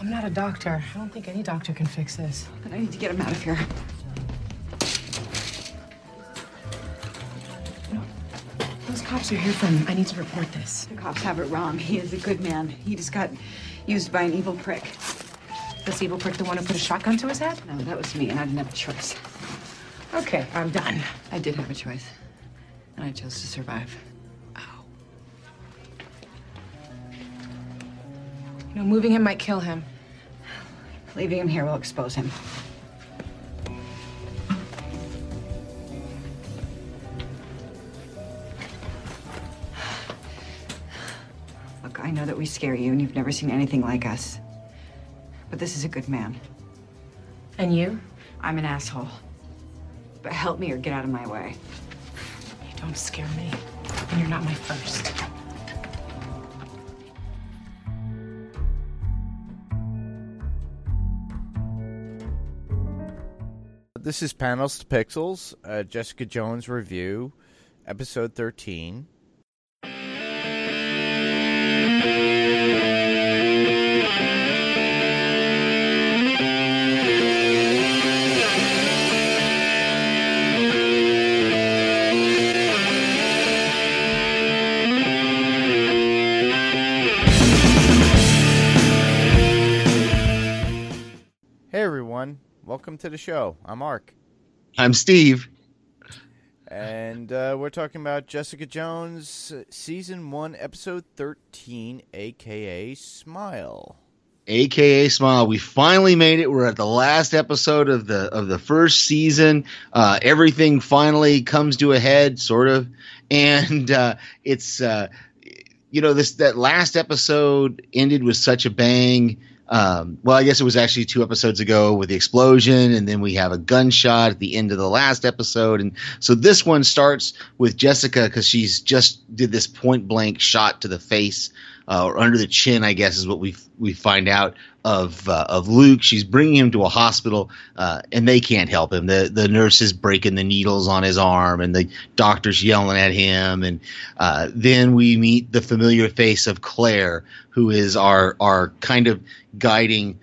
I'm not a doctor. I don't think any doctor can fix this. Then I need to get him out of here. Those cops are here from. I need to report this. The cops have it wrong. He is a good man. He just got used by an evil prick. This evil prick the one who put a shotgun to his head? No, that was me, and I didn't have a choice. Okay, I'm done. I did have a choice, and I chose to survive. You know, moving him might kill him. Leaving him here will expose him. Look, I know that we scare you, and you've never seen anything like us. But this is a good man. And you? I'm an asshole. But help me or get out of my way. You don't scare me. And you're not my first. This is Panels to Pixels, uh, Jessica Jones review, episode 13. Welcome to the show. I'm Mark. I'm Steve. And uh, we're talking about Jessica Jones, season one, episode 13, aka Smile. AKA Smile. We finally made it. We're at the last episode of the of the first season. Uh, everything finally comes to a head, sort of, and uh, it's uh, you know this that last episode ended with such a bang. Um, well, I guess it was actually two episodes ago with the explosion, and then we have a gunshot at the end of the last episode, and so this one starts with Jessica because she's just did this point blank shot to the face uh, or under the chin, I guess is what we we find out of uh, of Luke. She's bringing him to a hospital, uh, and they can't help him. the The nurse is breaking the needles on his arm, and the doctor's yelling at him. And uh, then we meet the familiar face of Claire, who is our our kind of guiding.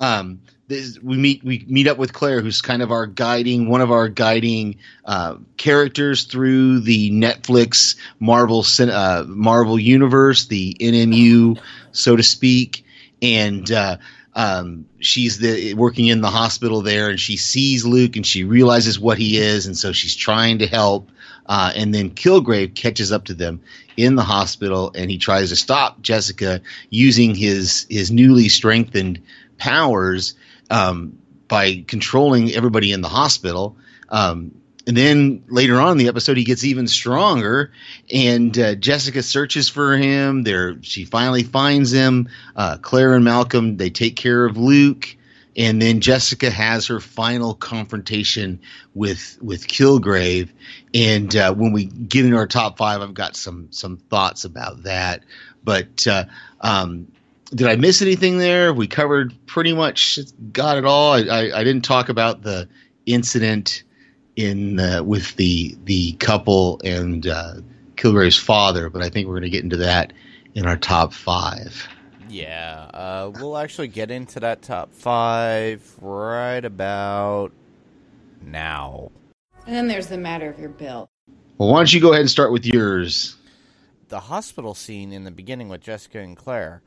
Um, this, we meet we meet up with Claire, who's kind of our guiding one of our guiding uh, characters through the Netflix Marvel uh, Marvel universe, the NMU, so to speak, and. Uh, um, she's the working in the hospital there, and she sees Luke, and she realizes what he is, and so she's trying to help. Uh, and then Kilgrave catches up to them in the hospital, and he tries to stop Jessica using his his newly strengthened powers um, by controlling everybody in the hospital. Um, and then later on in the episode, he gets even stronger, and uh, Jessica searches for him. There, she finally finds him. Uh, Claire and Malcolm they take care of Luke, and then Jessica has her final confrontation with with Kilgrave. And uh, when we get into our top five, I've got some some thoughts about that. But uh, um, did I miss anything there? We covered pretty much got it all. I, I, I didn't talk about the incident in uh, with the the couple and uh, Kilgrave's father, but I think we're going to get into that in our top five. Yeah, uh, we'll actually get into that top five right about now. And then there's the matter of your bill. Well, why don't you go ahead and start with yours? The hospital scene in the beginning with Jessica and Claire.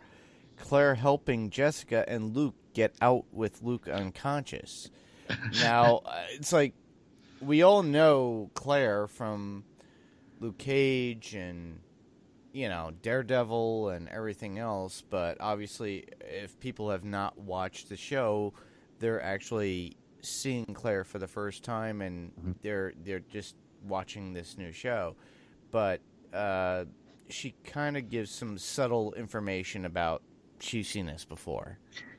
Claire helping Jessica and Luke get out with Luke unconscious. Now, uh, it's like we all know Claire from Luke Cage and you know Daredevil and everything else, but obviously, if people have not watched the show, they're actually seeing Claire for the first time, and mm-hmm. they're they're just watching this new show. But uh, she kind of gives some subtle information about she's seen this before.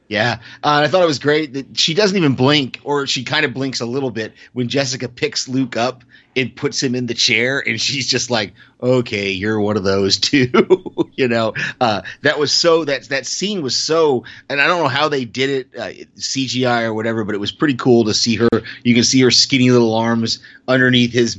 Yeah, uh, I thought it was great that she doesn't even blink, or she kind of blinks a little bit when Jessica picks Luke up and puts him in the chair, and she's just like, "Okay, you're one of those too." you know, uh, that was so that that scene was so, and I don't know how they did it, uh, CGI or whatever, but it was pretty cool to see her. You can see her skinny little arms underneath his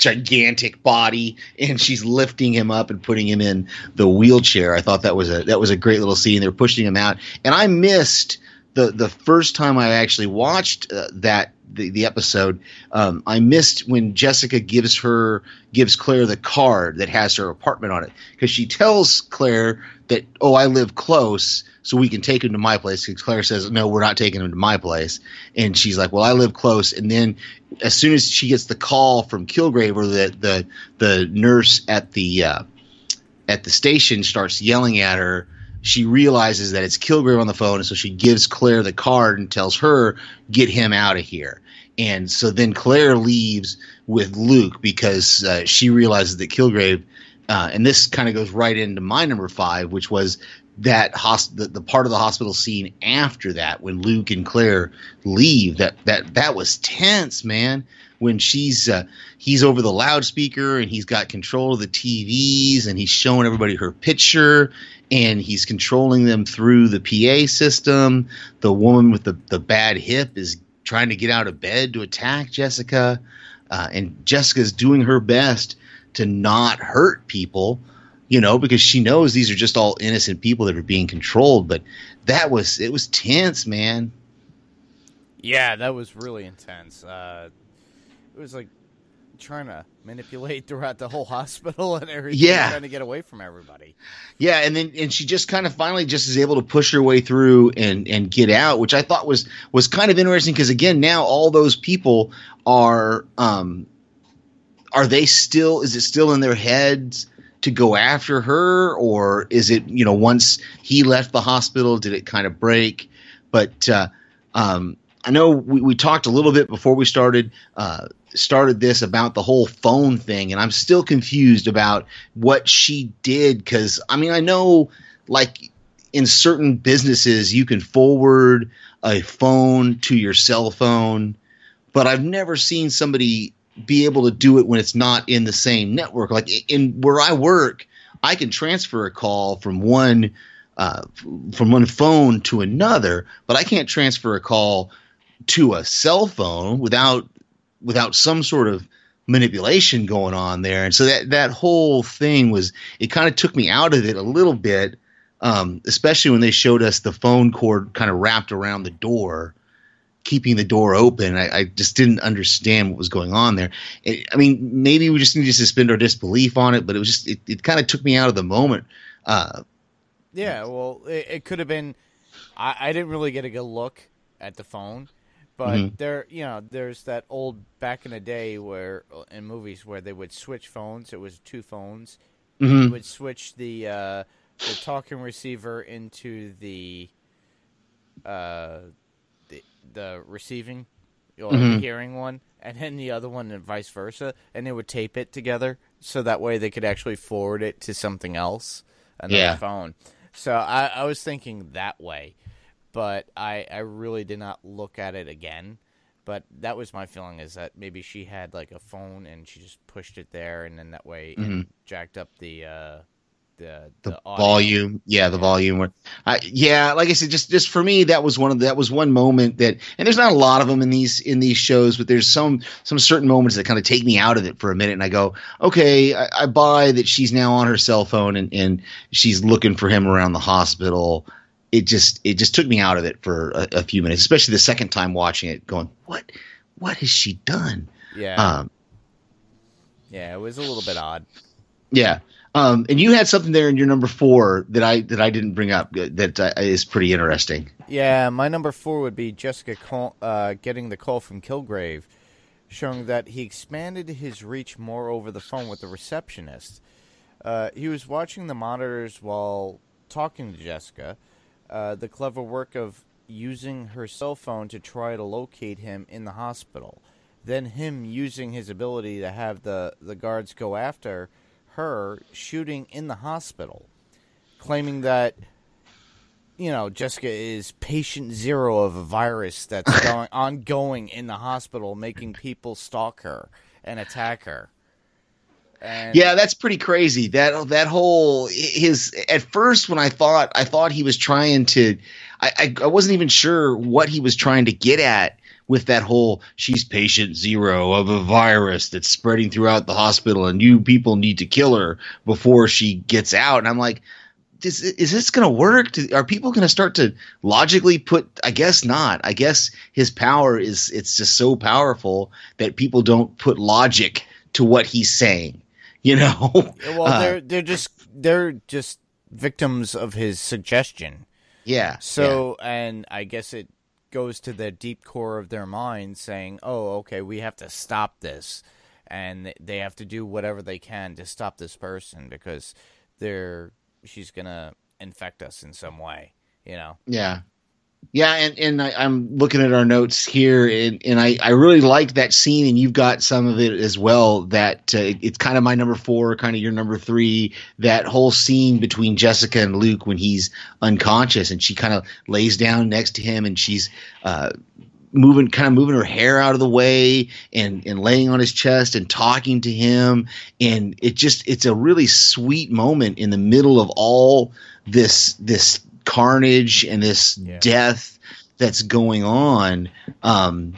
gigantic body and she's lifting him up and putting him in the wheelchair. I thought that was a that was a great little scene. They're pushing him out, and I missed the the first time I actually watched uh, that the, the episode. Um, I missed when Jessica gives her gives Claire the card that has her apartment on it because she tells Claire that oh I live close so we can take him to my place. Because Claire says no we're not taking him to my place, and she's like well I live close. And then as soon as she gets the call from Kilgrave or the the the nurse at the uh, at the station starts yelling at her she realizes that it's Kilgrave on the phone, and so she gives Claire the card and tells her, "Get him out of here." And so then Claire leaves with Luke because uh, she realizes that Kilgrave, uh, and this kind of goes right into my number five, which was that hosp- the, the part of the hospital scene after that when Luke and Claire leave. That that that was tense, man when she's uh, he's over the loudspeaker and he's got control of the TVs and he's showing everybody her picture and he's controlling them through the PA system. The woman with the, the bad hip is trying to get out of bed to attack Jessica, uh, and Jessica's doing her best to not hurt people. You know, because she knows these are just all innocent people that are being controlled. But that was it was tense, man. Yeah, that was really intense. Uh, it was like trying to manipulate throughout the whole hospital and everything, Yeah. trying to get away from everybody. Yeah, and then and she just kind of finally just is able to push her way through and and get out, which I thought was was kind of interesting because again now all those people are um are they still is it still in their heads to go after her or is it you know once he left the hospital did it kind of break but uh um I know we, we talked a little bit before we started uh, started this about the whole phone thing, and I'm still confused about what she did because I mean I know like in certain businesses you can forward a phone to your cell phone, but I've never seen somebody be able to do it when it's not in the same network. Like in where I work, I can transfer a call from one uh, from one phone to another, but I can't transfer a call to a cell phone without without some sort of manipulation going on there. And so that that whole thing was it kind of took me out of it a little bit, um, especially when they showed us the phone cord kind of wrapped around the door, keeping the door open. I, I just didn't understand what was going on there. It, I mean, maybe we just need to suspend our disbelief on it, but it was just it, it kind of took me out of the moment. Uh, Yeah, well, it, it could have been. I, I didn't really get a good look at the phone, but Mhm. there, you know, there's that old back in the day where in movies where they would switch phones. It was two phones. mhm. You would switch the uh, the talking receiver into the uh, the the receiving or the Mhm. hearing one, and then the other one, and vice versa, and they would tape it together so that way they could actually forward it to something else, another Yeah. phone. So I, I was thinking that way, but I I really did not look at it again. But that was my feeling is that maybe she had like a phone and she just pushed it there, and then that way it Mhm. jacked up the uh, the the, the volume yeah the volume yeah like i said just just for me that was one of the, that was one moment that and there's not a lot of them in these in these shows but there's some some certain moments that kind of take me out of it for a minute and i go okay i, I buy that she's now on her cell phone and and she's looking for him around the hospital it just it just took me out of it for a, a few minutes especially the second time watching it going what what has she done Yeah, um yeah, it was a little bit odd. Yeah. Um, and you had something there in your number four that I that I didn't bring up uh, that uh, is pretty interesting. Yeah, my number four would be Jessica call, uh, getting the call from Kilgrave, showing that he expanded his reach more over the phone with the receptionist. Uh, he was watching the monitors while talking to Jessica. Uh, the clever work of using her cell phone to try to locate him in the hospital. Then him using his ability to have the, the guards go after her, shooting in the hospital, claiming that you know, Jessica is patient zero of a virus that's going ongoing in the hospital, making people stalk her and attack her. And Yeah, that's pretty crazy. That that whole his at first when I thought I thought he was trying to I, I I wasn't even sure what he was trying to get at with that whole she's patient zero of a virus that's spreading throughout the hospital and you people need to kill her before she gets out. And I'm like, is, is this going to work? Are people going to start to logically put? I guess not. I guess his power is it's just so powerful that people don't put logic to what he's saying. You know. well, uh, they're they're just they're just victims of his suggestion. Yeah. So, yeah. and I guess it goes to the deep core of their mind saying, "Oh, okay, we have to stop this." And they have to do whatever they can to stop this person because they're she's going to infect us in some way, you know. Yeah. Yeah, and, and I, am looking at our notes here, and, and I, I really like that scene, and you've got some of it as well. That uh, it's kind of my number four, kind of your number three. That whole scene between Jessica and Luke when he's unconscious, and she kind of lays down next to him, and she's uh, moving, kind of moving her hair out of the way, and and laying on his chest and talking to him, and it just it's a really sweet moment in the middle of all this this carnage and this yeah. death that's going on. Um,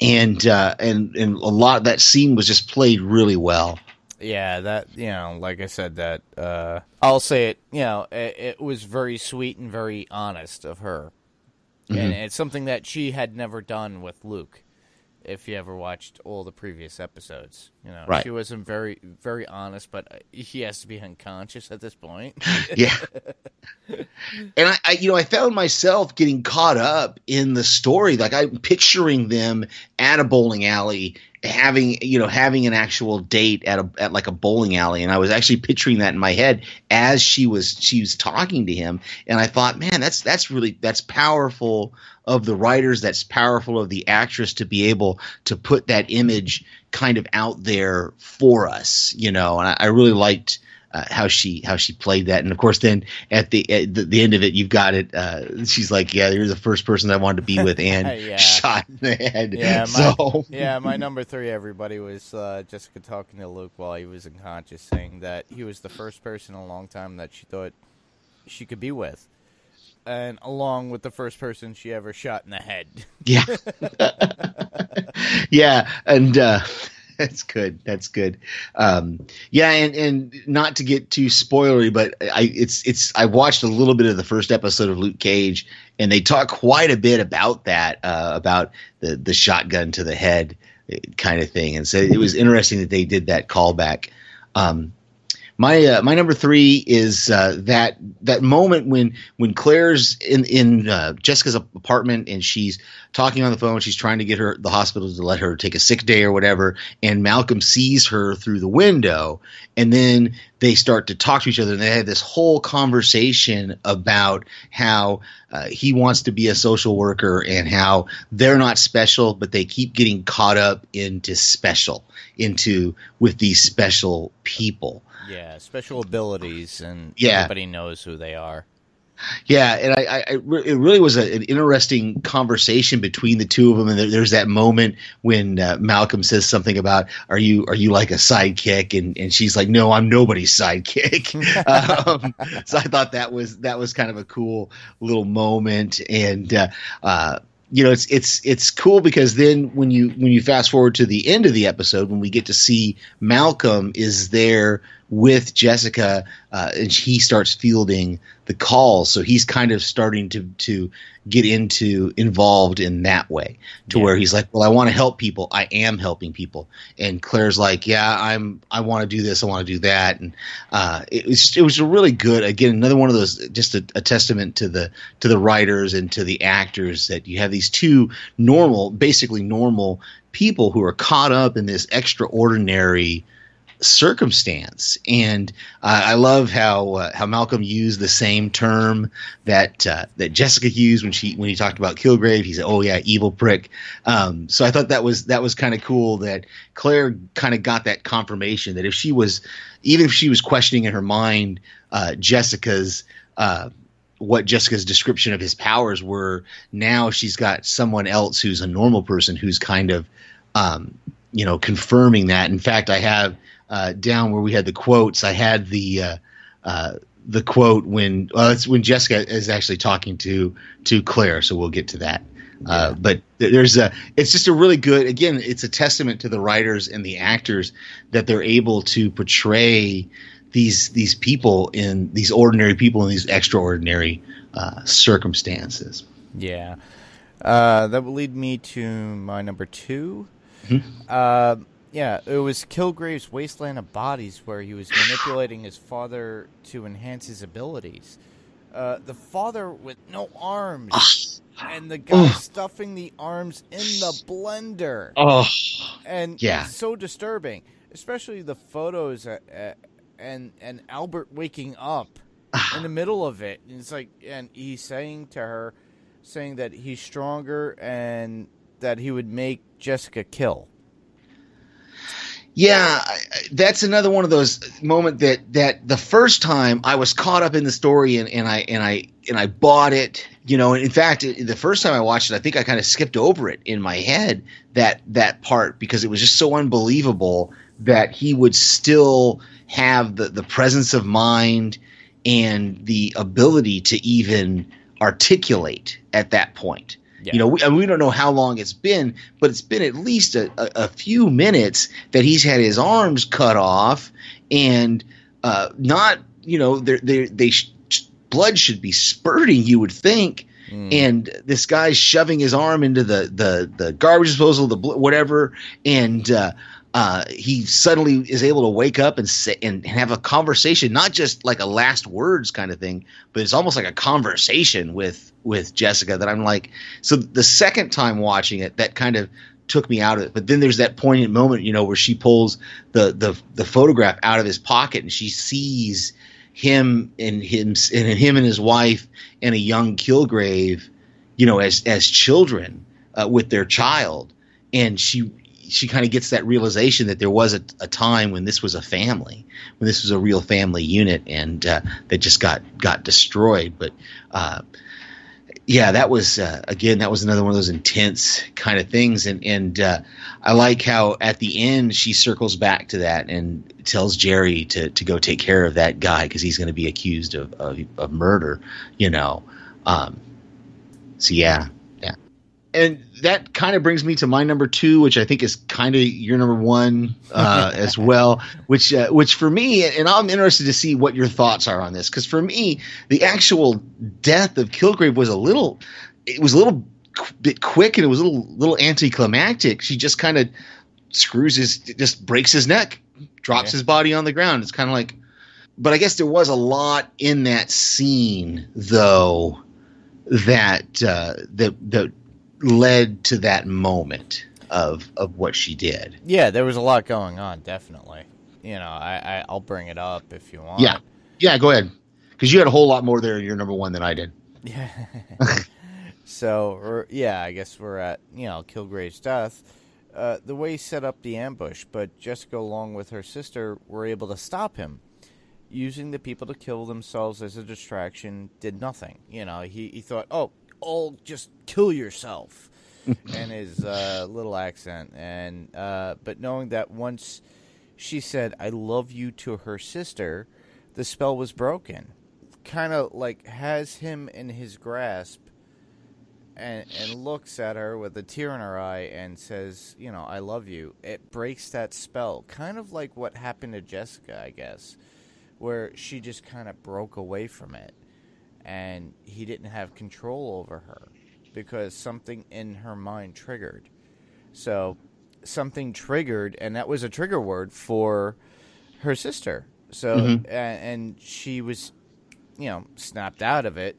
and uh, and and a lot of that scene was just played really well. Yeah, that you know, like I said, that uh, I'll say it. You know, it, it, was very sweet and very honest of her, mm-hmm. and it's something that she had never done with Luke if you ever watched all the previous episodes. You know, right. she wasn't very very honest, but uh, he has to be unconscious at this point. yeah. And I, I, you know, I found myself getting caught up in the story. Like I'm picturing them at a bowling alley having you know having an actual date at a at like a bowling alley and I was actually picturing that in my head as she was she was talking to him and I thought man that's that's really that's powerful of the writers that's powerful of the actress to be able to put that image kind of out there for us you know and I, I really liked uh, how she how she played that, and of course, then at the at the, the, end of it, you've got it. Uh, she's like, "Yeah, you're the first person I wanted to be with," and yeah. shot in the head. Yeah, my, yeah, my number three, everybody was uh, Jessica talking to Luke while he was unconscious, saying that he was the first person in a long time that she thought she could be with, and along with the first person she ever shot in the head. Yeah, yeah, and. Uh, that's good. That's good. Um, yeah, and and not to get too spoilery, but I it's it's I watched a little bit of the first episode of Luke Cage, and they talk quite a bit about that uh, about the the shotgun to the head uh, kind of thing, and so it was interesting that they did that callback. Um, my uh, my number three is uh, that that moment when when Claire's in in uh, Jessica's apartment and she's talking on the phone. She's trying to get her the hospital to let her take a sick day or whatever. And Malcolm sees her through the window, and then they start to talk to each other. And they have this whole conversation about how uh, he wants to be a social worker and how they're not special, but they keep getting caught up into special, into with these special people. Yeah, special abilities, and yeah. everybody knows who they are. Yeah, and I, I, it really was a, an interesting conversation between the two of them. And there, there's that moment when uh, Malcolm says something about, "Are you are you like a sidekick?" And and she's like, "No, I'm nobody's sidekick." um, so I thought that was that was kind of a cool little moment, and uh, uh, you know, it's it's it's cool because then when you when you fast forward to the end of the episode, when we get to see Malcolm is there with Jessica, uh, and he starts fielding the calls, so he's kind of starting to to get into involved in that way to yeah. where he's like, well, I want to help people. I am helping people, and Claire's like, yeah, I'm I want to do this, I want to do that, and uh, it was it was a really good again another one of those just a, a testament to the to the writers and to the actors that you have these two normal, basically normal people who are caught up in this extraordinary circumstance. And uh, I love how uh, how Malcolm used the same term that uh, that Jessica used when she when he talked about Kilgrave. He said, "Oh yeah, evil prick." Um, so I thought that was that was kind of cool that Claire kind of got that confirmation that if she was even if she was questioning in her mind uh, Jessica's uh, what Jessica's description of his powers were. Now she's got someone else who's a normal person who's kind of, um, you know, confirming that. In fact, I have uh, down where we had the quotes, I had the uh, uh, the quote when well, it's when Jessica is actually talking to to Claire. So we'll get to that Uh, but there's a, it's just a really good. Again, it's a testament to the writers and the actors that they're able to portray these these people in these ordinary people in these extraordinary uh, circumstances. Yeah. Uh, that will lead me to my number 2 Mhm. Yeah, it was Kilgrave's Wasteland of Bodies, where he was manipulating his father to enhance his abilities. Uh, the father with no arms, and the guy stuffing the arms in the blender, Oh, and Yeah. so disturbing, especially the photos uh, uh, and and Albert waking up in the middle of it. And it's like, and he's saying to her, saying that he's stronger and that he would make Jessica kill. Yeah, that's another one of those moment that that the first time I was caught up in the story and, and I and I and I bought it. You know, in fact, the first time I watched it, I think I kind of skipped over it in my head that that part because it was just so unbelievable that he would still have the the presence of mind and the ability to even articulate at that point. Yeah. You know, we, and we don't know how long it's been, but it's been at least a, a, a few minutes that he's had his arms cut off, and uh, not, you know, they're, they're, they sh- blood should be spurting. You would think, Mm. and this guy's shoving his arm into the the the garbage disposal, the bl- whatever, and uh, uh, he suddenly is able to wake up and say and have a conversation, not just like a last words kind of thing, but it's almost like a conversation with with Jessica. That I'm like, so the second time watching it, that kind of took me out of it. But then there's that poignant moment, you know, where she pulls the the the photograph out of his pocket and she sees him and him and him and his wife and a young Kilgrave, you know, as as children uh, with their child, and she she kind of gets that realization that there was a, a time when this was a family, when this was a real family unit, and uh, that just got got destroyed. But uh, yeah, that was uh, again that was another one of those intense kind of things, and and uh, I like how at the end she circles back to that and tells Jeri to to go take care of that guy because he's going to be accused of, of of murder, you know. Um, so yeah, yeah, and that kind of brings me to my number two, which I think is kind of your number one uh, as well. Which uh, which for me, and I'm interested to see what your thoughts are on this because for me, the actual death of Kilgrave was a little, it was a little bit quick and it was a little little anticlimactic. She just kind of screws his, just breaks his neck, drops Yeah. his body on the ground. It's kind of like, but I guess there was a lot in that scene though that uh, that that led to that moment of of what she did. Yeah, there was a lot going on, definitely. You know, I, I I'll bring it up if you want. Yeah. Yeah, go ahead, because you had a whole lot more there in your number one than I did. Yeah. so, yeah, I guess we're at you know Kilgrave's death. Uh, the way he set up the ambush, but Jessica, along with her sister, were able to stop him. Using the people to kill themselves as a distraction did nothing. You know, he, he thought, oh, oh, just kill yourself, and his uh, little accent, and uh, but knowing that once she said "I love you" to her sister, the spell was broken kind of like has him in his grasp and and looks at her with a tear in her eye and says, you know, I love you. It breaks that spell. Kind of like what happened to Jessica, I guess, where she just kind of broke away from it and he didn't have control over her because something in her mind triggered. So something triggered and that was a trigger word for her sister. So Mhm. a- and she was you know, snapped out of it,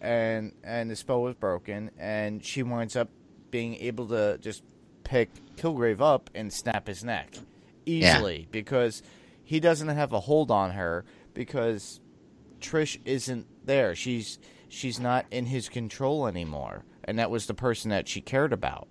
and and the spell was broken, and she winds up being able to just pick Kilgrave up and snap his neck easily because he doesn't have a hold on her because Trish isn't there. She's she's not in his control anymore, and that was the person that she cared about.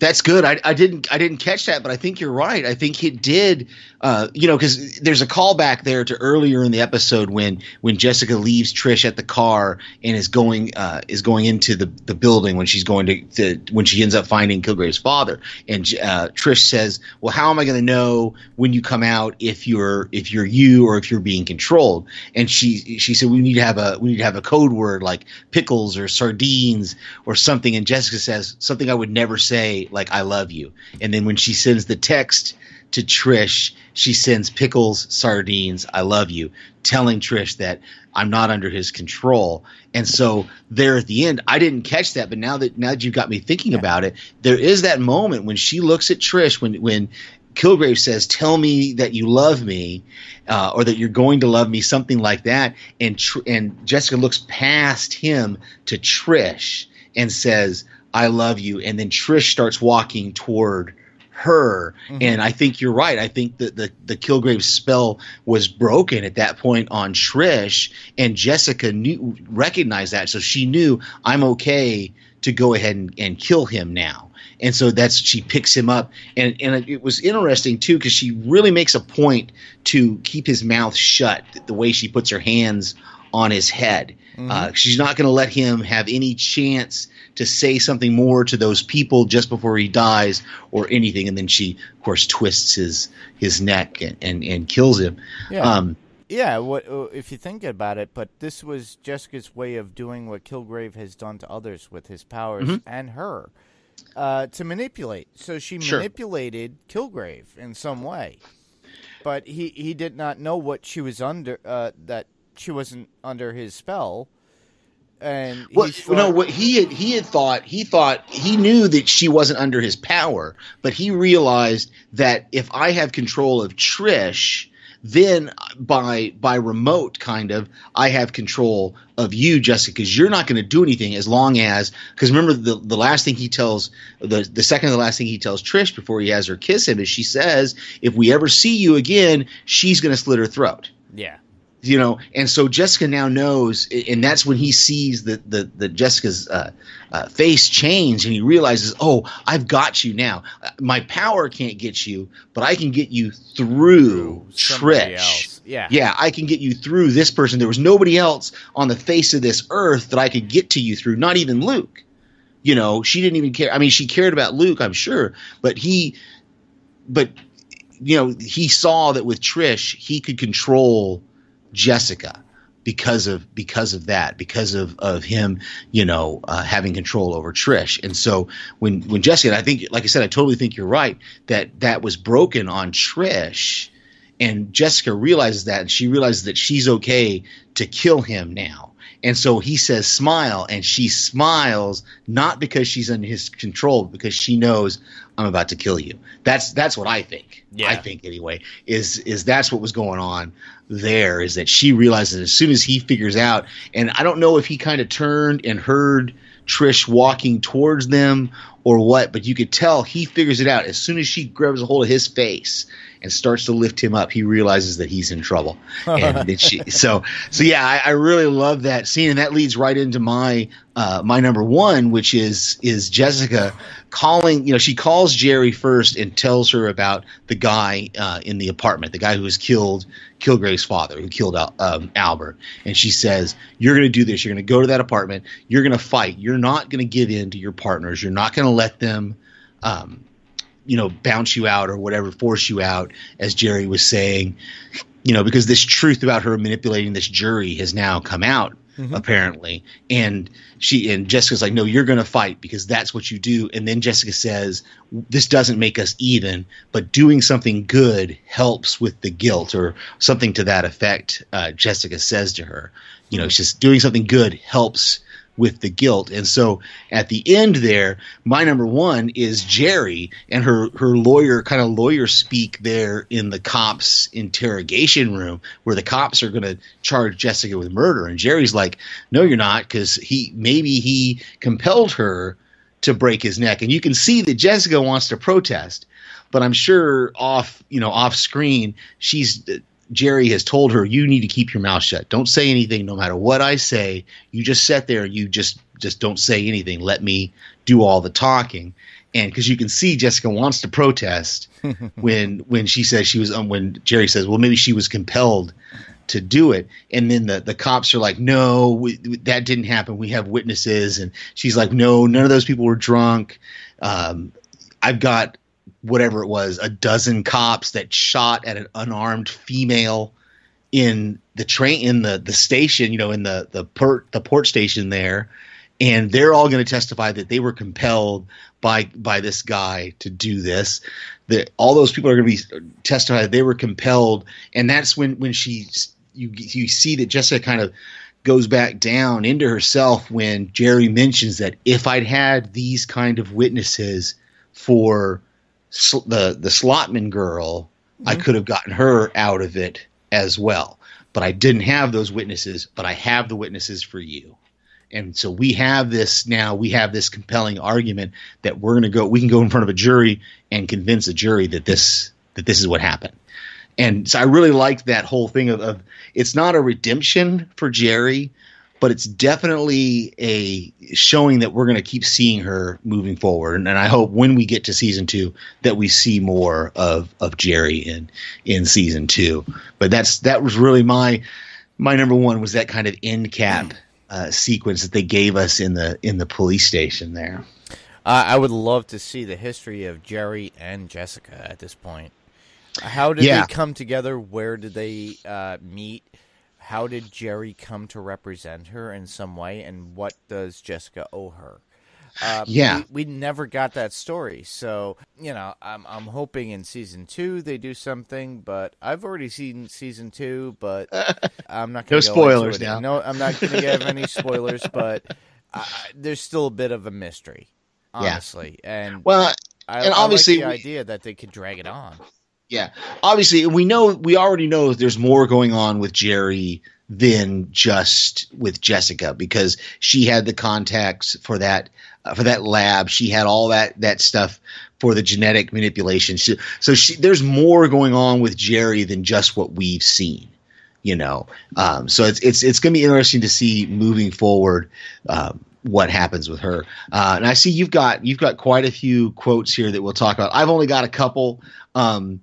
That's good. I, I didn't I didn't catch that, but I think you're right. I think it did. Uh, you know, because there's a callback there to earlier in the episode when when Jessica leaves Trish at the car and is going uh, is going into the, the building when she's going to, to when she ends up finding Kilgrave's father, and uh, Trish says, "Well, how am I going to know when you come out if you're if you're you or if you're being controlled?" And she she said, "We need to have a we need to have a code word like pickles or sardines or something." And Jessica says something I would never say like I love you. And then when she sends the text to Trish, she sends pickles, sardines, I love you, telling Trish that I'm not under his control. And so there at the end, I didn't catch that, but now that now that you've got me thinking about it, there is that moment when she looks at Trish when when Kilgrave says, "Tell me that you love me, uh, or that you're going to love me," something like that. And Tr- and Jessica looks past him to Trish and says, "I love you." And then Trish starts walking toward her. Mm-hmm. And I think you're right. I think that the the Kilgrave spell was broken at that point on Trish, and Jessica knew recognized that, so she knew I'm okay to go ahead and, and kill him now and so that's she picks him up and and it was interesting too because she really makes a point to keep his mouth shut the way she puts her hands on his head mm-hmm. uh, she's not going to let him have any chance to say something more to those people just before he dies or anything and then she of course twists his his neck and and, and kills him yeah. Um, yeah, what, uh, if you think about it, but this was Jessica's way of doing what Kilgrave has done to others with his powers mm-hmm. and her uh, to manipulate. So she sure. manipulated Kilgrave in some way, but he he did not know what she was under. Uh, that she wasn't under his spell. And well, thought, no, what he had he had thought he thought he knew that she wasn't under his power, but he realized that if I have control of Trish, then by by remote kind of i have control of you jessica because you're not going to do anything as long as because remember the, the last thing he tells the, the second to the last thing he tells trish before he has her kiss him is she says if we ever see you again she's going to slit her throat. Yeah you know and so jessica now knows and that's when he sees the the, the jessica's uh, uh, face change and he realizes oh i've got you now. My power can't get you but i can get you through, trish else. yeah. Yeah i can get you through this person. There was nobody else on the face of this earth that i could get to you through not even luke. You know she didn't even care. I mean she cared about luke i'm sure but he but you know he saw that with trish he could control Jessica because of because of that because of of him you know uh, having control over Trish. And so when when Jessica I think like I said I totally think you're right that that was broken on Trish and Jessica realizes that and she realizes that she's okay to kill him now and so he says, smile. And she smiles, not because she's under his control, because she knows I'm about to kill you. That's that's what I think. Yeah. I think anyway, is is that's what was going on there, is that she realizes as soon as he figures out, and I don't know if he kind of turned and heard Trish walking towards them or what, but you could tell he figures it out. As soon as she grabs a hold of his face and starts to lift him up, he realizes that he's in trouble. And she, so, so yeah, I, I, really love that scene, and that leads right into my uh, my number one, which is is Jessica calling. You know, she calls Jeri first and tells her about the guy uh, in the apartment, the guy who was killed, Kilgrave's father, who killed um, Albert, and she says, "You're going to do this. You're going to go to that apartment. You're going to fight. You're not going to give in to your partners. You're not going to let them." Um, you know, bounce you out or whatever, force you out, as Jeri was saying, you know, because this truth about her manipulating this jury has now come out mm-hmm. apparently, and she and Jessica's like, no, you're going to fight because that's what you do, and then Jessica says, this doesn't make us even, but doing something good helps with the guilt or something to that effect. Uh, Jessica says to her, you know, it's just doing something good helps with the guilt. And so at the end there, my number one is Jeri and her her lawyer kind of lawyer speak there in the cops interrogation room where the cops are going to charge Jessica with murder and Jeri's like, "No, you're not cuz he maybe he compelled her to break his neck." And you can see that Jessica wants to protest but I'm sure off, you know, off screen, she's Jeri has told her, "You need to keep your mouth shut. Don't say anything, no matter what I say. You just sit there. You just just don't say anything. Let me do all the talking." and because you can see Jessica wants to protest when when she says she was um, when Jeri says, well, maybe she was compelled to do it, and then the the cops are like, no, we, that didn't happen. We have witnesses, and she's like, no, none of those people were drunk. Um, I've got whatever it was, a dozen cops that shot at an unarmed female in the train in the the station, you know, in the the port the port station there, and they're all going to testify that they were compelled by by this guy to do this. That all those people are going to be testify that they were compelled, and that's when when she you you see that Jessica kind of goes back down into herself when Jeri mentions that if I'd had these kind of witnesses for sl- the the Shlottman girl, I mm-hmm. could have gotten her out of it as well. But I didn't have those witnesses, but I have the witnesses for you. And so we have this now, we have this compelling argument that we're going to go, we can go in front of a jury and convince a jury that this, that this is what happened. And so I really like that whole thing of, of it's not a redemption for Jeri, but it's definitely a showing that we're going to keep seeing her moving forward. And, and I hope when we get to season two that we see more of of Jeri in in season two. But that's that was really my my number one was that kind of end cap uh, sequence that they gave us in the in the police station there. Uh, I would love to see the history of Jeri and Jessica at this point. How did Yeah. they come together? Where did they uh, meet? How did Jeri come to represent her in some way? And what does Jessica owe her? Uh, Yeah. we, we never got that story. So you know, I'm I'm hoping in season two they do something. But I've already seen season two, but I'm not going to go spoilers now. No, I'm not going to give any spoilers. But uh, there's still a bit of a mystery, honestly. And Well, I, and I obviously like the we- idea that they could drag it on. Yeah, obviously we know we already know there's more going on with Jeri than just with Jessica because she had the contacts for that uh, for that lab. She had all that that stuff for the genetic manipulation. She, so she, there's more going on with Jeri than just what we've seen. You know, um, so it's it's it's going to be interesting to see moving forward. Um, what happens with her? Uh, and I see you've got you've got quite a few quotes here that we'll talk about. I've only got a couple. Um,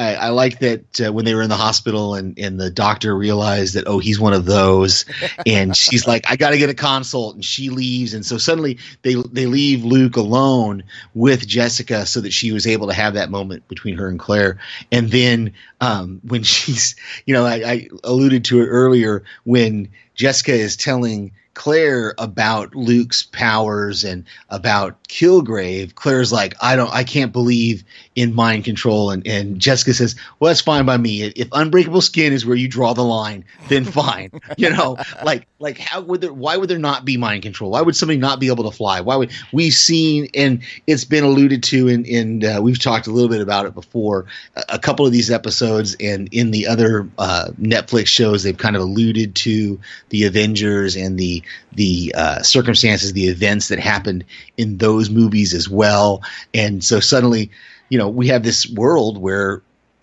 I, I like that uh, when they were in the hospital and, and the doctor realized that oh he's one of those, and she's like I got to get a consult, and she leaves, and so suddenly they they leave Luke alone with Jessica so that she was able to have that moment between her and Claire, and then um, when she's you know I, I alluded to it earlier when Jessica is telling Claire about Luke's powers and about Kilgrave, Claire's like, I don't, I can't believe in mind control, and and Jessica says, well, that's fine by me. If unbreakable skin is where you draw the line, then fine. you know, like like how would there? Why would there not be mind control? Why would somebody not be able to fly? Why would we've seen and it's been alluded to in in uh, we've talked a little bit about it before. A, a couple of these episodes and in the other uh, Netflix shows, they've kind of alluded to the Avengers and the the uh, circumstances, the events that happened in those movies as well. And so suddenly, you know, we have this world where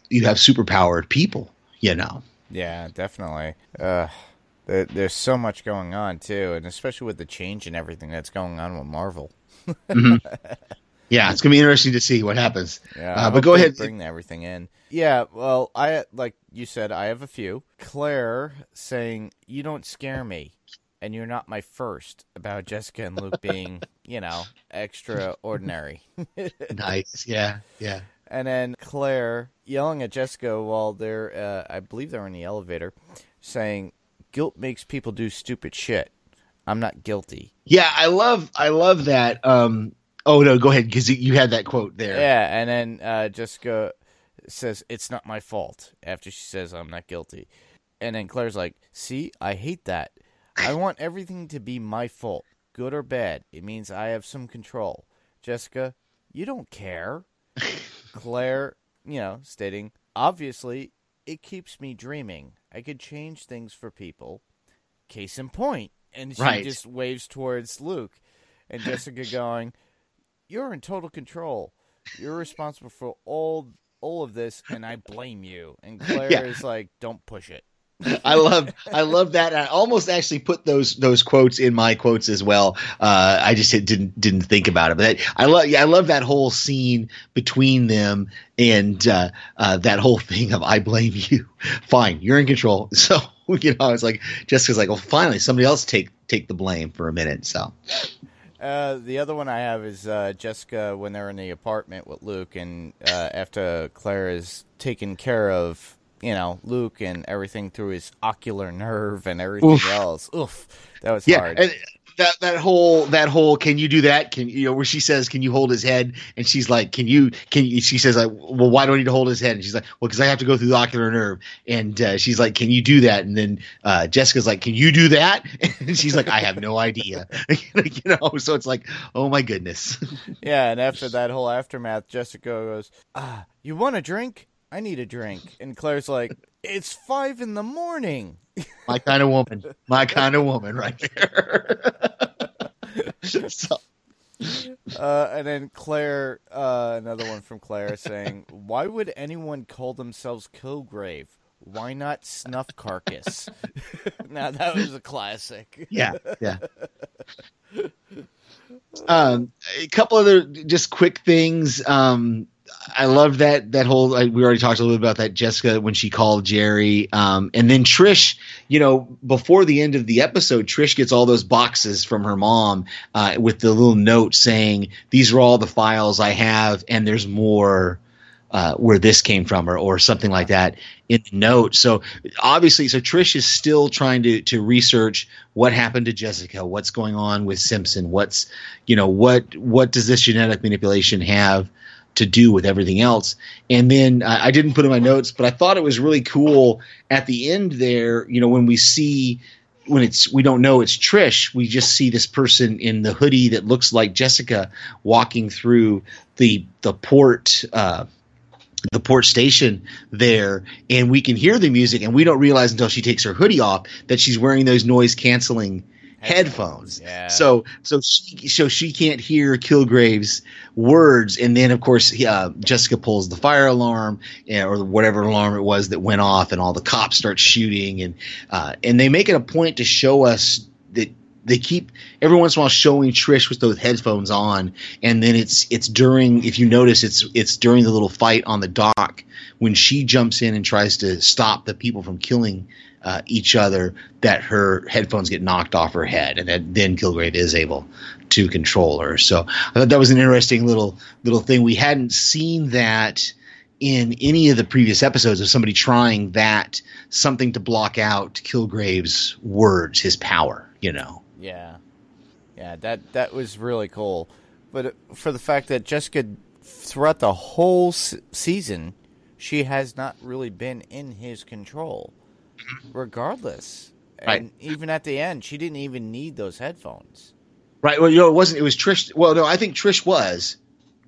you have superpowered people. You know, Yeah, definitely. Uh, there, there's so much going on too, and especially with the change and everything that's going on with Marvel. yeah, it's gonna be interesting to see what happens. Yeah, Uh, but go ahead. bring everything in. Yeah, well, I like you said, I have a few. Claire saying, "You don't scare me." And you're not my first about Jessica and Luke being, you know, extraordinary. Nice. Yeah. Yeah. And then Claire yelling at Jessica while they're, uh, I believe they're in the elevator, saying, "Guilt makes people do stupid shit. I'm not guilty." Yeah, I love I love that. Um, oh no, go ahead because you had that quote there. Yeah, and then uh, Jessica says, "It's not my fault." After she says, "I'm not guilty," and then Claire's like, "See, I hate that. I want everything to be my fault, good or bad. It means I have some control." Jessica, you don't care. Claire, you know, stating, "Obviously, it keeps me dreaming. I could change things for people. Case in point." And she Right. just waves towards Luke, and Jessica going, "You're in total control. You're responsible for all all of this, and I blame you." And Claire Yeah. is like, "Don't push it." I love I love that. I almost actually put those those quotes in my quotes as well. Uh, I just didn't didn't think about it, but I love I love that whole scene between them and uh, uh, that whole thing of I blame you. Fine, you're in control. So you know, it's like Jessica's like, well, finally somebody else take take the blame for a minute. So Uh, the other one I have is uh, Jessica when they're in the apartment with Luke, and uh, after Claire is taken care of, you know, Luke and everything through his ocular nerve and everything Oof. else. Oof, that was yeah, hard. and that that whole that whole can you do that? Can you know where she says can you hold his head? And she's like, can you can you? She says like, well, why do I need to hold his head? And she's like, well, because I have to go through the ocular nerve. And uh, she's like, can you do that? And then uh, Jessica's like, can you do that? And she's like, I have no idea. you know, so it's like, oh my goodness. yeah, and after that whole aftermath, Jessica goes, "Ah, you want a drink? I need a drink." And Claire's like, "It's five in the morning." my kind of woman. My kind of woman, right there. so, Uh, and then Claire, uh, another one from Claire saying, "Why would anyone call themselves Kilgrave? Why not Snuff Carcass?" now that was a classic. yeah, yeah. Um, a couple other just quick things. Um, I love that that whole. I, we already talked a little bit about that Jessica when she called Jeri, um, and then Trish. You know, before the end of the episode, Trish gets all those boxes from her mom uh, with the little note saying, "These are all the files I have, and there's more." Uh, where this came from, or, or something like that in the note. So obviously, so Trish is still trying to to research what happened to Jessica, what's going on with Simpson, what's you know what what does this genetic manipulation have to do with everything else. And then uh, I didn't put in my notes, but I thought it was really cool at the end there. You know, when we see when it's we don't know it's Trish, we just see this person in the hoodie that looks like Jessica walking through the the port. Uh, the port station there and we can hear the music and we don't realize until she takes her hoodie off that she's wearing those noise canceling headphones. Yeah. So so she so she can't hear Kilgrave's words, and then of course he, uh, Jessica pulls the fire alarm or whatever alarm it was that went off, and all the cops start shooting, and uh, and they make it a point to show us that. They keep every once in a while showing Trish with those headphones on, and then it's it's during if you notice it's it's during the little fight on the dock when she jumps in and tries to stop the people from killing uh, each other that her headphones get knocked off her head, and that then Kilgrave is able to control her. So I thought that was an interesting little little thing. We hadn't seen that in any of the previous episodes of somebody trying that something to block out Kilgrave's words, his power. You know. Yeah, yeah, that that was really cool. But uh, for the fact that Jessica, throughout the whole se- season, she has not really been in his control, regardless. Right. And even at the end, she didn't even need those headphones. Right. Well, you know, it wasn't. It was Trish. Well, no, I think Trish was.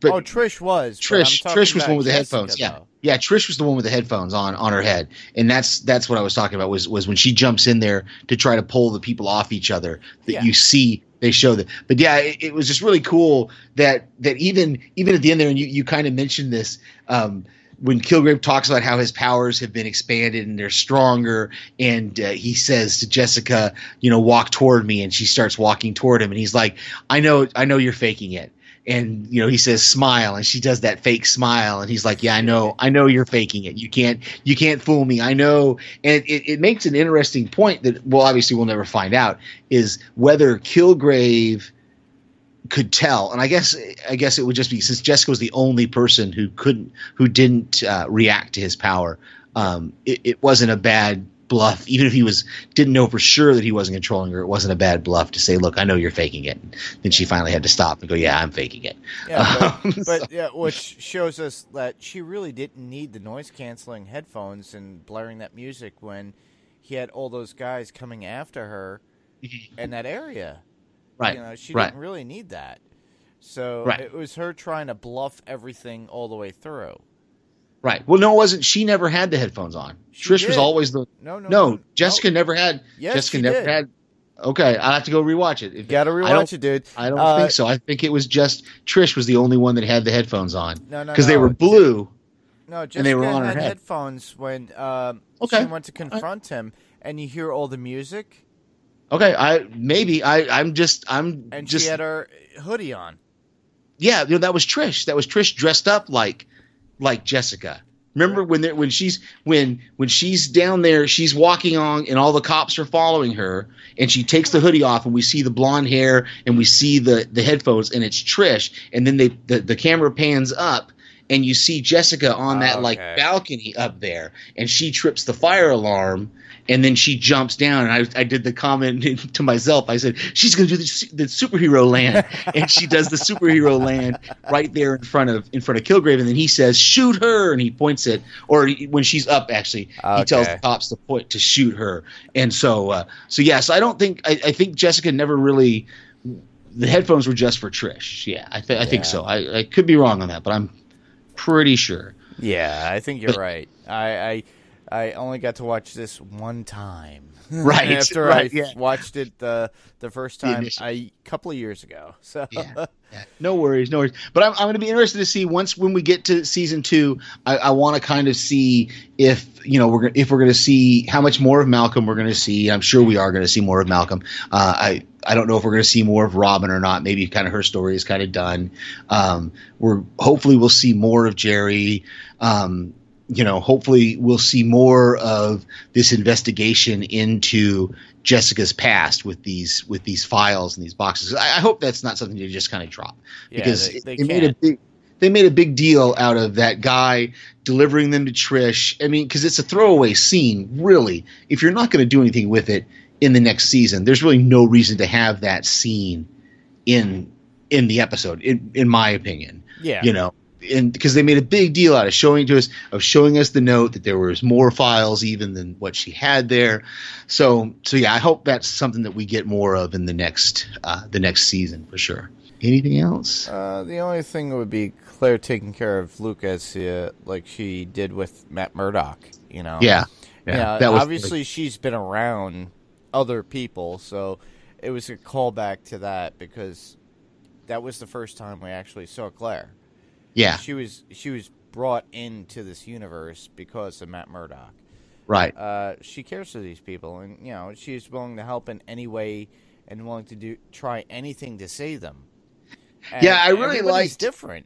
But oh, Trish was. Trish, Trish was the one with the headphones. Yeah, yeah. Trish was the one with the headphones on on her head, and that's that's what I was talking about. Was was when she jumps in there to try to pull the people off each other that Yeah. you see. They show that, but yeah, it, it was just really cool that that even even at the end there, and you you kind of mentioned this. Um, when Kilgrave talks about how his powers have been expanded and they're stronger, and uh, he says to Jessica, "You know, walk toward me," and she starts walking toward him, and he's like, "I know, I know you're faking it." And you know, he says, "Smile," and she does that fake smile, and he's like, "Yeah, I know, I know you're faking it. You can't, you can't fool me. I know." And it, it makes an interesting point that, well, obviously we'll never find out is whether Kilgrave could tell. And i guess i guess it would just be since jessica was the only person who couldn't who didn't uh, react to his power um, it, it wasn't a bad bluff. Even if he was didn't know for sure that he wasn't controlling her it wasn't a bad bluff to say look i know you're faking it. Then she finally had to stop and go yeah i'm faking it. Yeah, but, Um, but yeah, which shows us that she really didn't need the noise canceling headphones and blaring that music when he had all those guys coming after her in that area. Right You know, she right didn't really need that. So Right. it was her trying to bluff everything all the way through. right well no it wasn't she never had the headphones on She trish was always the No, no, no, jessica never had Yes, jessica she never did. had okay i'll have to go rewatch it You got to I don't- rewatch it, dude. I don't Uh, think so. I think it was just Trish was the only one that had the headphones on No, no, because they were blue. No, and they were Jessica on her had head. headphones when um, Okay. she went to confront him, and you hear all the music, Okay, I maybe I I'm just I'm and just she had her hoodie on. yeah, you know, that was Trish. That was Trish dressed up like like Jessica. Remember when they when she's when when she's down there, she's walking on, and all the cops are following her, and she takes the hoodie off, and we see the blonde hair, and we see the the headphones, and it's Trish, and then they the, the camera pans up, and you see Jessica on that like balcony up there, and she trips the fire alarm. And then she jumps down, and I, I did the comment to myself. I said, "She's going to do the, the superhero land," and she does the superhero land right there in front of in front of Kilgrave. And then he says, "Shoot her!" and he points it, or he, when she's up, actually, he tells Okay. the cops to point to shoot her. And so, uh, so yes, I don't think I, I think Jessica never really. The headphones were just for Trish. Yeah, I, th- I think so. I, I could be wrong on that, but I'm pretty sure. Yeah, I think you're But- right. I, I only got to watch this one time. Right, After right, I yeah. watched it the the first time a couple of years ago. So Yeah. Yeah, no worries, no worries. But I'm, I'm going to be interested to see once when we get to season two. I, I want to kind of see if you know we're if we're going to see how much more of Malcolm we're going to see. I'm sure we are going to see more of Malcolm. Uh, I I don't know if we're going to see more of Robyn or not. Maybe kind of her story is kind of done. Um, we're hopefully we'll see more of Jeri. Um, you know, hopefully we'll see more of this investigation into Jessica's past with these with these files and these boxes. I, I hope that's not something you just kind of drop yeah, because they, they it, it made a big they made a big deal out of that guy delivering them to Trish. I mean, because it's a throwaway scene, really. If you're not going to do anything with it in the next season, there's really no reason to have that scene in in the episode, in in my opinion yeah, you know and because they made a big deal out of showing to us of showing us the note that there was more files even than what she had there so so yeah i hope that's something that we get more of in the next uh the next season for sure anything else Uh, the only thing would be Claire taking care of Luke as uh, like she did with Matt Murdock. You know. yeah Yeah, was obviously she's been around other people, so it was a callback to that because that was the first time we actually saw Claire. Yeah She was she was brought into this universe because of Matt Murdock. right Uh, she cares for these people, and you know she's willing to help in any way and willing to do try anything to save them. And Yeah, I really liked- different.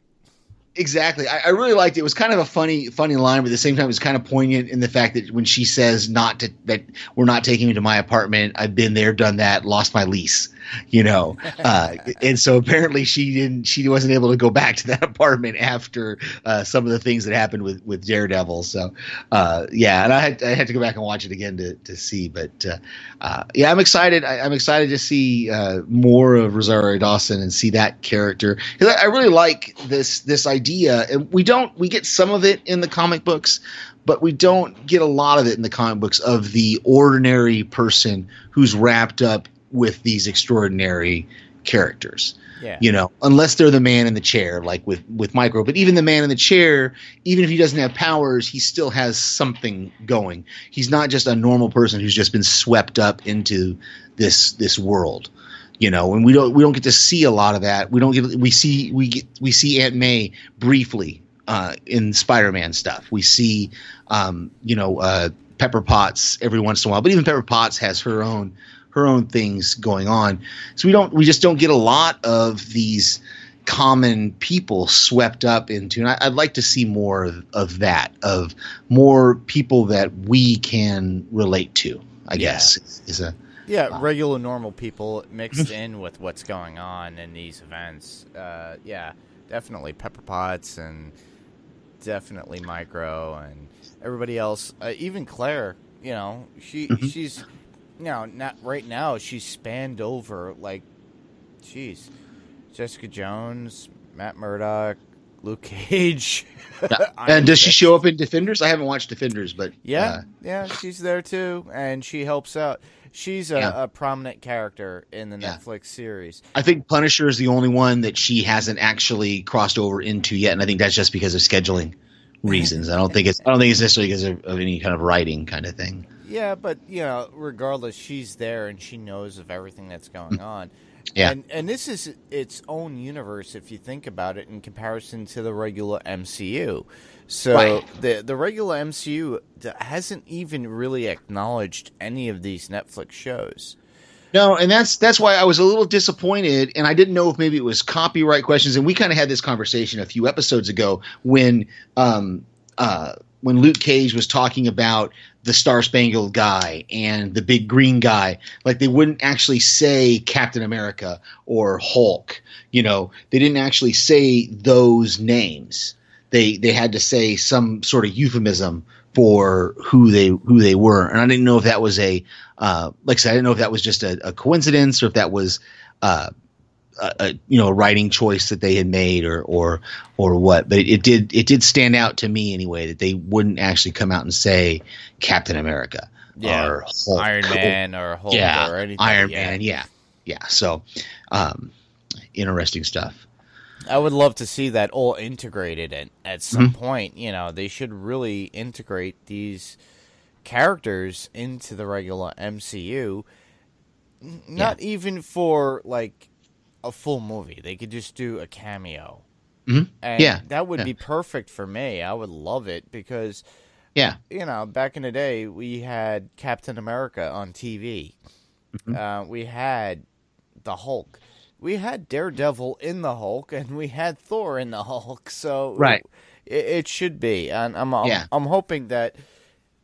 Exactly. I, I really liked it. It was kind of a funny, funny line, but at the same time, it was kind of poignant in the fact that when she says not to that we're not taking me to my apartment. I've been there, done that, lost my lease. You know, uh, and so apparently she didn't. She wasn't able to go back to that apartment after uh, some of the things that happened with with Daredevil. So, uh, yeah, and I had I had to go back and watch it again to to see. But uh, uh, yeah, I'm excited. I, I'm excited to see uh, more of Rosario Dawson and see that character because I, I really like this this idea. And we don't we get some of it in the comic books, but we don't get a lot of it in the comic books of the ordinary person who's wrapped up with these extraordinary characters. Yeah, you know unless they're the man in the chair like with with micro. But even the man in the chair even if he doesn't have powers he still has something going. He's not just a normal person who's just been swept up into this this world you know. And we don't we don't get to see a lot of that. We don't get we see we get we see aunt may briefly uh in spider-man stuff. We see um you know uh pepper potts every once in a while. But even pepper potts has her own her own things going on so we don't we just don't get a lot of these common people swept up into and I, i'd like to see more of, of that of more people that we can relate to i Yeah. guess is- is a yeah, regular normal people mixed in with what's going on in these events. Uh, yeah, definitely Pepper Potts and definitely Micro and everybody else. Uh, even Claire, you know, she Mhm. she's you know not right now. She's spanned over like, jeez, Jessica Jones, Matt Murdock, Luke Cage. Iron and does she show up in defenders i haven't watched defenders but Yeah, uh, yeah, she's there too, and she helps out. She's a, Yeah. a prominent character in the Yeah. Netflix series. I think Punisher is the only one that she hasn't actually crossed over into yet, and I think that's just because of scheduling reasons. I don't think it's I don't think it's necessarily because of, of any kind of writing kind of thing. Yeah, but you know, regardless, she's there and she knows of everything that's going on. Yeah. And and this is its own universe if you think about it in comparison to the regular MCU. So Right. the the regular MCU hasn't even really acknowledged any of these Netflix shows. No, and that's that's why I was a little disappointed, and I didn't know if maybe it was copyright questions. And we kind of had this conversation a few episodes ago when um, uh, when Luke Cage was talking about the Star Spangled Guy and the big green guy. Like they wouldn't actually say Captain America or Hulk. You know, they didn't actually say those names. They they had to say some sort of euphemism for who they who they were, and I didn't know if that was a uh, like I said, I didn't know if that was just a, a coincidence or if that was uh, a, a you know a writing choice that they had made or or or what. But it, it did it did stand out to me anyway that they wouldn't actually come out and say Captain America Yeah. or Hulk Iron Man or Hulk yeah, or anything. Iron yeah. Man, yeah, yeah. So um, interesting stuff. I would love to see that all integrated at, at some Mm-hmm. point. You know, they should really integrate these characters into the regular MCU. Not even for like a full movie. They could just do a cameo. Mhm. And Yeah, that would yeah. be perfect for me. I would love it because Yeah, you know, back in the day, we had Captain America on TV. Mm-hmm. Uh, we had the Hulk. We had Daredevil in the Hulk, and we had Thor in the Hulk. So Right. it, it should be. And I'm I'm, Yeah. I'm hoping that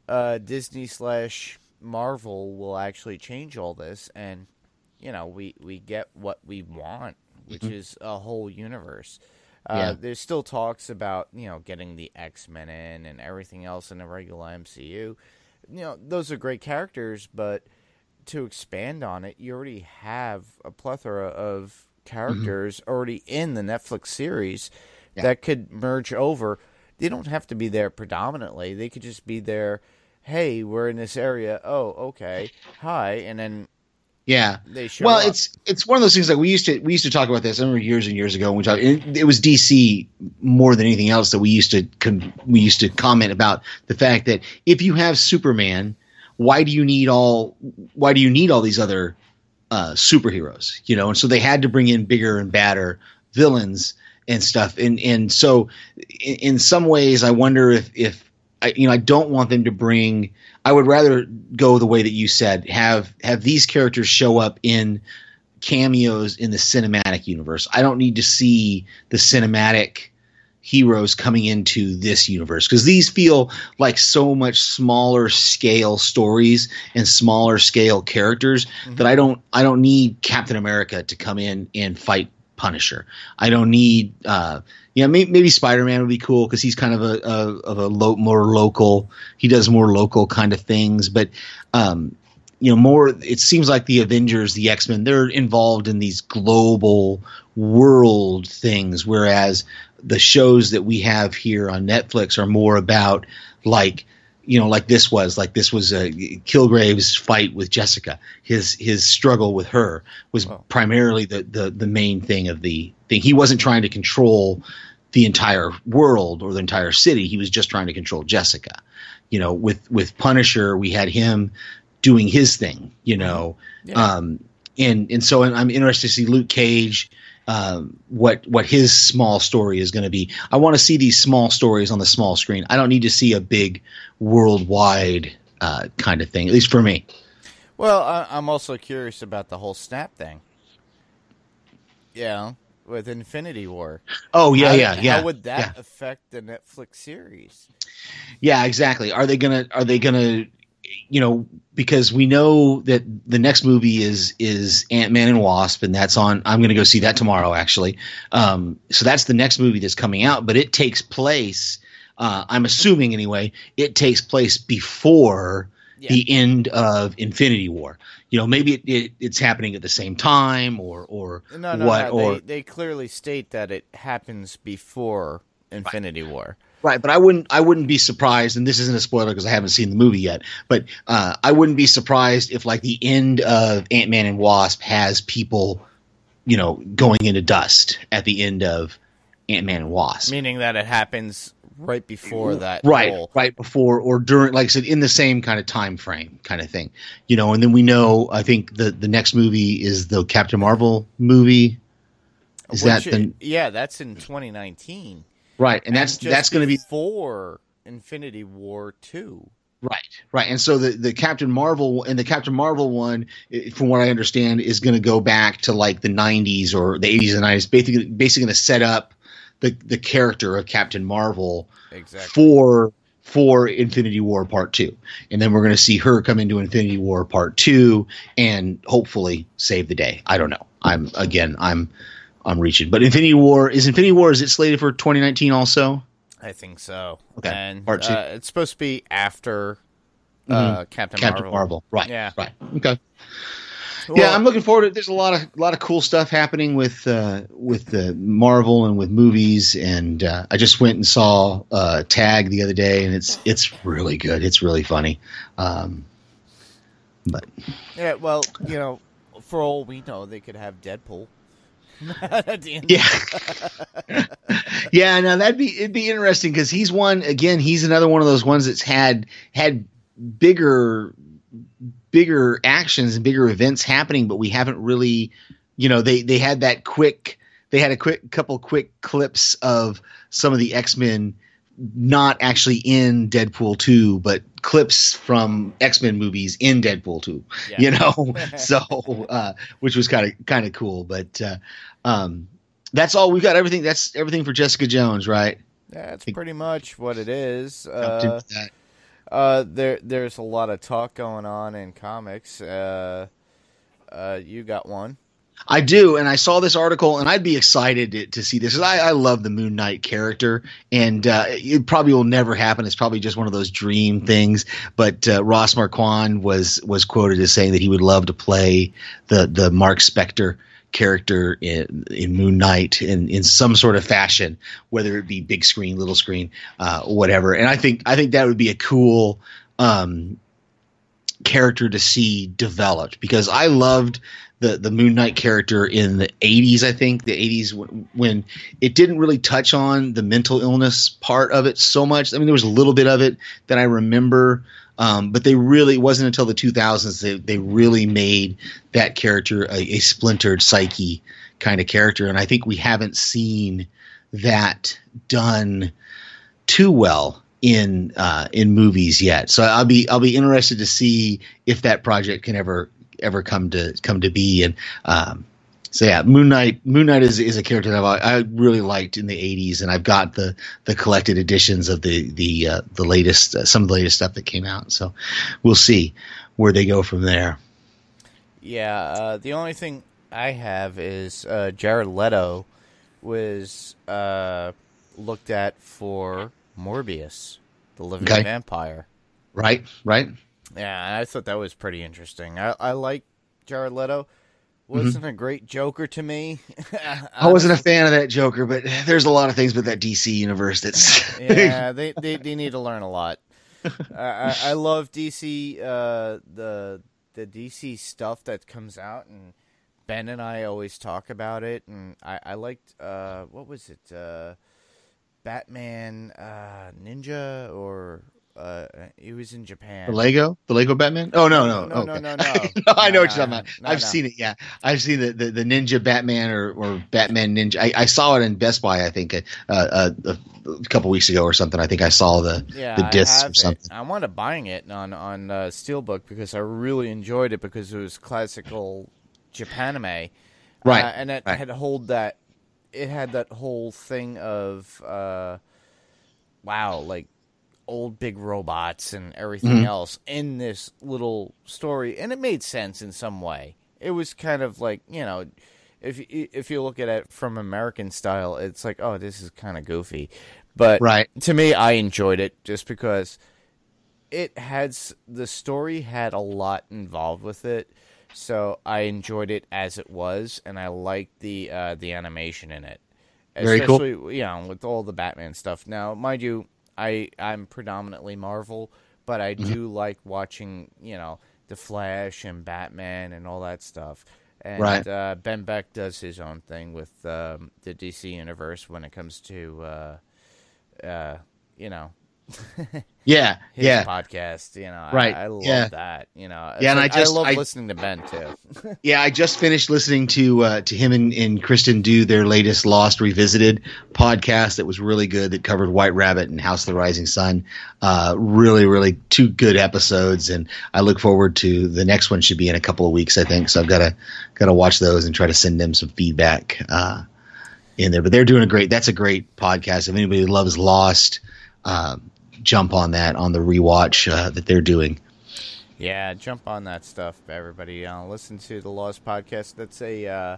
uh, Disney slash Marvel will actually change all this, and you know, we we get what we want, which is a whole universe. Uh, Mm-hmm. Yeah. There's still talks about you know getting the X Men in and everything else in the regular MCU. You know, those are great characters, but to expand on it, you already have a plethora of characters already in the Netflix series Yeah. that could merge over. They don't have to be there predominantly. They could just be there. Hey, we're in this area. Oh, okay. Hi, and then yeah. well up. it's it's one of those things that we used to we used to talk about this I remember years and years ago when we talked it, it was DC more than anything else that we used to con, we used to comment about the fact that if you have Superman why do you need all why do you need all these other uh, superheroes you know and so they had to bring in bigger and badder villains and stuff and and so in, in some ways I wonder if if I, you know I don't want them to bring I would rather go the way that you said. Have have these characters show up in cameos in the cinematic universe. I don't need to see the cinematic heroes coming into this universe because these feel like so much smaller scale stories and smaller scale characters that I don't I don't need Captain America to come in and fight Punisher. I don't need uh yeah maybe, maybe Spider-Man would be cool because he's kind of a, a of a lo- more local. He does more local kind of things but um you know more it seems like the avengers the x-men they're involved in these global world things whereas the shows that we have here on netflix are more about like you know like this was like this was a kilgrave's fight with jessica. His his struggle with her was Wow. primarily the, the the main thing of the thing. He wasn't trying to control the entire world or the entire city. He was just trying to control jessica. You know with with punisher we had him doing his thing you know. Yeah. um and and so i'm interested to see luke cage um, what what his small story is going to be. I want to see these small stories on the small screen. I don't need to see a big worldwide uh, kind of thing, at least for me. Well, I, I'm also curious about the whole snap thing. Yeah, with Infinity War. Oh yeah, how, yeah, yeah. How would that yeah. affect the Netflix series? Yeah, exactly. Are they gonna? Are they gonna? You know, because we know that the next movie is is Ant Man and Wasp, and that's on. I'm gonna go see that tomorrow, actually. Um, so that's the next movie that's coming out, but it takes place. Uh, I'm assuming anyway, it takes place before Yeah. the end of Infinity War. You know, maybe it, it, it's happening at the same time, or or No, no, what, no. or They, they clearly state that it happens before Infinity War. Right, but I wouldn't I wouldn't be surprised, and this isn't a spoiler because I haven't seen the movie yet. But uh, I wouldn't be surprised if like the end of Ant Man and Wasp has people, you know, going into dust at the end of Ant Man and Wasp. Meaning that it happens right before that. right right before or during like i said in the same kind of time frame kind of thing you know and then we know i think the the next movie is the captain marvel movie is that the yeah, that's in 2019. Right and that's just that's going to be for Infinity War 2. right right and so the the captain marvel and the captain marvel one from what i understand is going to go back to like the 90s or the 80s and 90s basically basically going to set up the the character of captain marvel Exactly. for for Infinity War Part Two, and then we're going to see her come into Infinity War Part Two and hopefully save the day. I don't know. I'm again. I'm I'm reaching, but Infinity War is Infinity War. Is it slated for 2019 also? I think so. Okay, And part two. uh, it's supposed to be after uh, Captain, Captain Marvel. Marvel. Right. Yeah. Right. Okay. Well, yeah, I'm looking forward to. There's a lot of a lot of cool stuff happening with uh, with the Marvel and with movies, and uh, I just went and saw uh, Tag the other day, and it's it's really good. It's really funny. Um, but Yeah, well, you know, for all we know, they could have Deadpool. Yeah. yeah, Now that'd be it'd be interesting because he's one again, he's another one of those ones that's had had bigger bigger actions and bigger events happening, but we haven't really you know, they they had that quick they had a quick couple quick clips of some of the X-Men not actually in Deadpool 2, but clips from X-Men movies in Deadpool 2 Yeah. you know so uh which was kind of kind of cool but uh um that's all we've got everything that's everything for jessica jones right That's pretty much what it is. Uh, uh, there, there's a lot of talk going on in comics. Uh, uh, you got one. I do and i saw this article and i'd be excited to, to see this I, I love the moon knight character and uh it probably will never happen it's probably just one of those dream things but uh, ross marquand was was quoted as saying that he would love to play the the marc spector character in, in Moon Knight in, in some sort of fashion, whether it be big screen, little screen, uh, whatever. And I think I think that would be a cool um, character to see developed because I loved the the Moon Knight character in the 80s. I think the 80s when, when it didn't really touch on the mental illness part of it so much. I mean, there was a little bit of it that I remember. Um, but they really it wasn't until the 2000s they, they really made that character a, a splintered psyche kind of character and i think we haven't seen that done too well in uh, in movies yet so i'll be i'll be interested to see if that project can ever ever come to come to be and um, so yeah moon knight moon knight is, is a character that I, I really liked in the 80s and i've got the the collected editions of the the uh, the latest uh, some of the latest stuff that came out so we'll see where they go from there Yeah, uh, the only thing I have is uh, Jared Leto was uh, looked at for Morbius, the living Okay. vampire. right right Yeah, I thought that was pretty interesting. I, I like Jared Leto. Wasn't a great Joker to me. Mm-hmm. I wasn't a fan of that Joker, but there's a lot of things with that DC universe that's yeah, they, they they need to learn a lot. I, I, I love DC uh, the the DC stuff that comes out, and Ben and I always talk about it. And I, I liked uh, what was it, uh, Batman uh, Ninja, or uh, he was in Japan. the Lego, the Lego Batman. Oh no, no, No, no, okay. no, no. No, I know no, what you're talking about. No, I've no. seen it. Yeah, I've seen the, the, the Ninja Batman or, or Batman Ninja. I, I saw it in Best Buy. I think uh, uh, a, a couple weeks ago or something. I think I saw the Yeah, the discs or something. It. I wound up buying it on on uh, Steelbook because I really enjoyed it because it was classical Japanime, Right, Uh, and it right. had hold that it had that whole thing of uh, wow, like old big robots and everything Mhm. else in this little story, and it made sense in some way. It was kind of like you know. If you, if you look at it from American style, it's like, oh, this is kind of goofy, but Right. to me, I enjoyed it just because it had the story had a lot involved with it, so I enjoyed it as it was, and I liked the uh, the animation in it. Very cool. Especially, you know, with all the Batman stuff. Now, mind you, I I'm predominantly Marvel, but I Mm-hmm. do like watching, you know, the Flash and Batman and all that stuff. And Right. uh, Ben Beck does his own thing with um, the DC universe when it comes to, uh, uh, you know, Yeah, yeah, podcast. You know, Right, I, I love yeah. that. You know, Yeah, and I just- love I- listening to Ben too. yeah. I just finished listening to uh, to him and, and Kristen do their latest Lost Revisited podcast. That was really good. That covered White Rabbit and House of the Rising Sun. Uh, really, really two good episodes, and I look forward to the next one. Should be in a couple of weeks, I think. So I've got to got to watch those and try to send them some feedback uh, in there. But they're doing a great. That's a great podcast. If anybody loves Lost, uh, jump on that on the rewatch uh, that they're doing. Yeah, jump on that stuff, everybody. Uh, listen to the Lost podcast. That's a uh,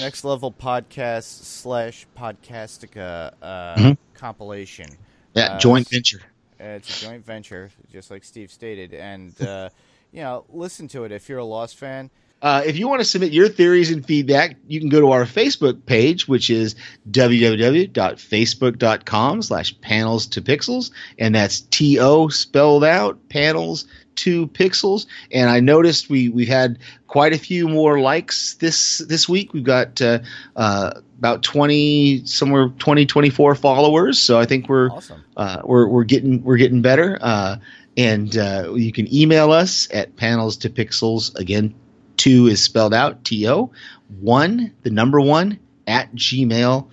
next level podcast slash podcastica uh, Mhm. compilation. Yeah, Uh, joint venture. It's a joint venture, just like Steve stated, and uh, you know, listen to it if you're a Lost fan. Uh, if you want to submit your theories and feedback, you can go to our Facebook page, which is www.facebook.com slash panels to pixels. And that's T-O spelled out, panels to pixels. And I noticed we, we've had quite a few more likes this, this week. We've got uh, uh, about 20, somewhere 20, 24 followers. So I think we're, Awesome. uh, we're we're getting we're getting better. Uh, and uh, you can email us at panels to pixels. Again, two is spelled out T O. One, the number one at gmail.com.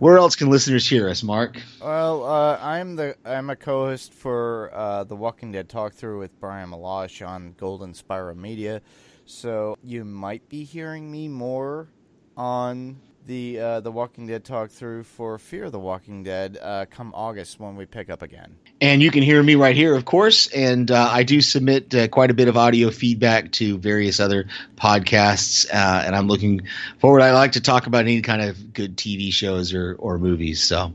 Where else can listeners hear us, Mark? Well, uh, I'm the I'm a co-host for uh, the Walking Dead talk through with Brian Malash on Golden Spiral Media, so you might be hearing me more on the uh, the Walking Dead talk through for Fear of the Walking Dead uh, come August when we pick up again. And you can hear me right here, of course. And uh, I do submit uh, quite a bit of audio feedback to various other podcasts. Uh, and I'm looking forward. I like to talk about any kind of good TV shows or, or movies. So.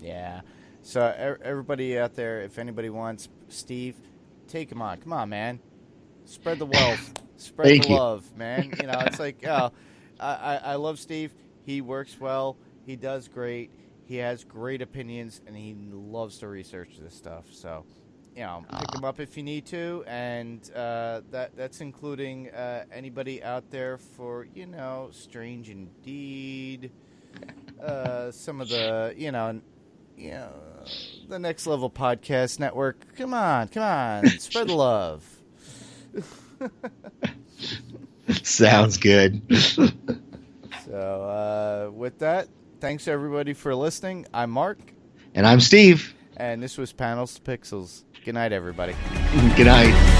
Yeah. So everybody out there, if anybody wants Steve, take him on. Come on, man. Spread the wealth. Spread Thank the you. love, man. You know, it's like, oh, I, I love Steve. He works well. He does great. He has great opinions, and he loves to research this stuff. So, you know, pick him up if you need to, and uh, that that's including uh, anybody out there for you know, Strange Indeed, uh, some of the you know, you know, the Next Level Podcast Network. Come on, come on, spread the love. Sounds good. So, uh, with that, thanks everybody for listening. I'm Mark, and I'm Steve. and this was Panels to Pixels. Good night, everybody. Good night.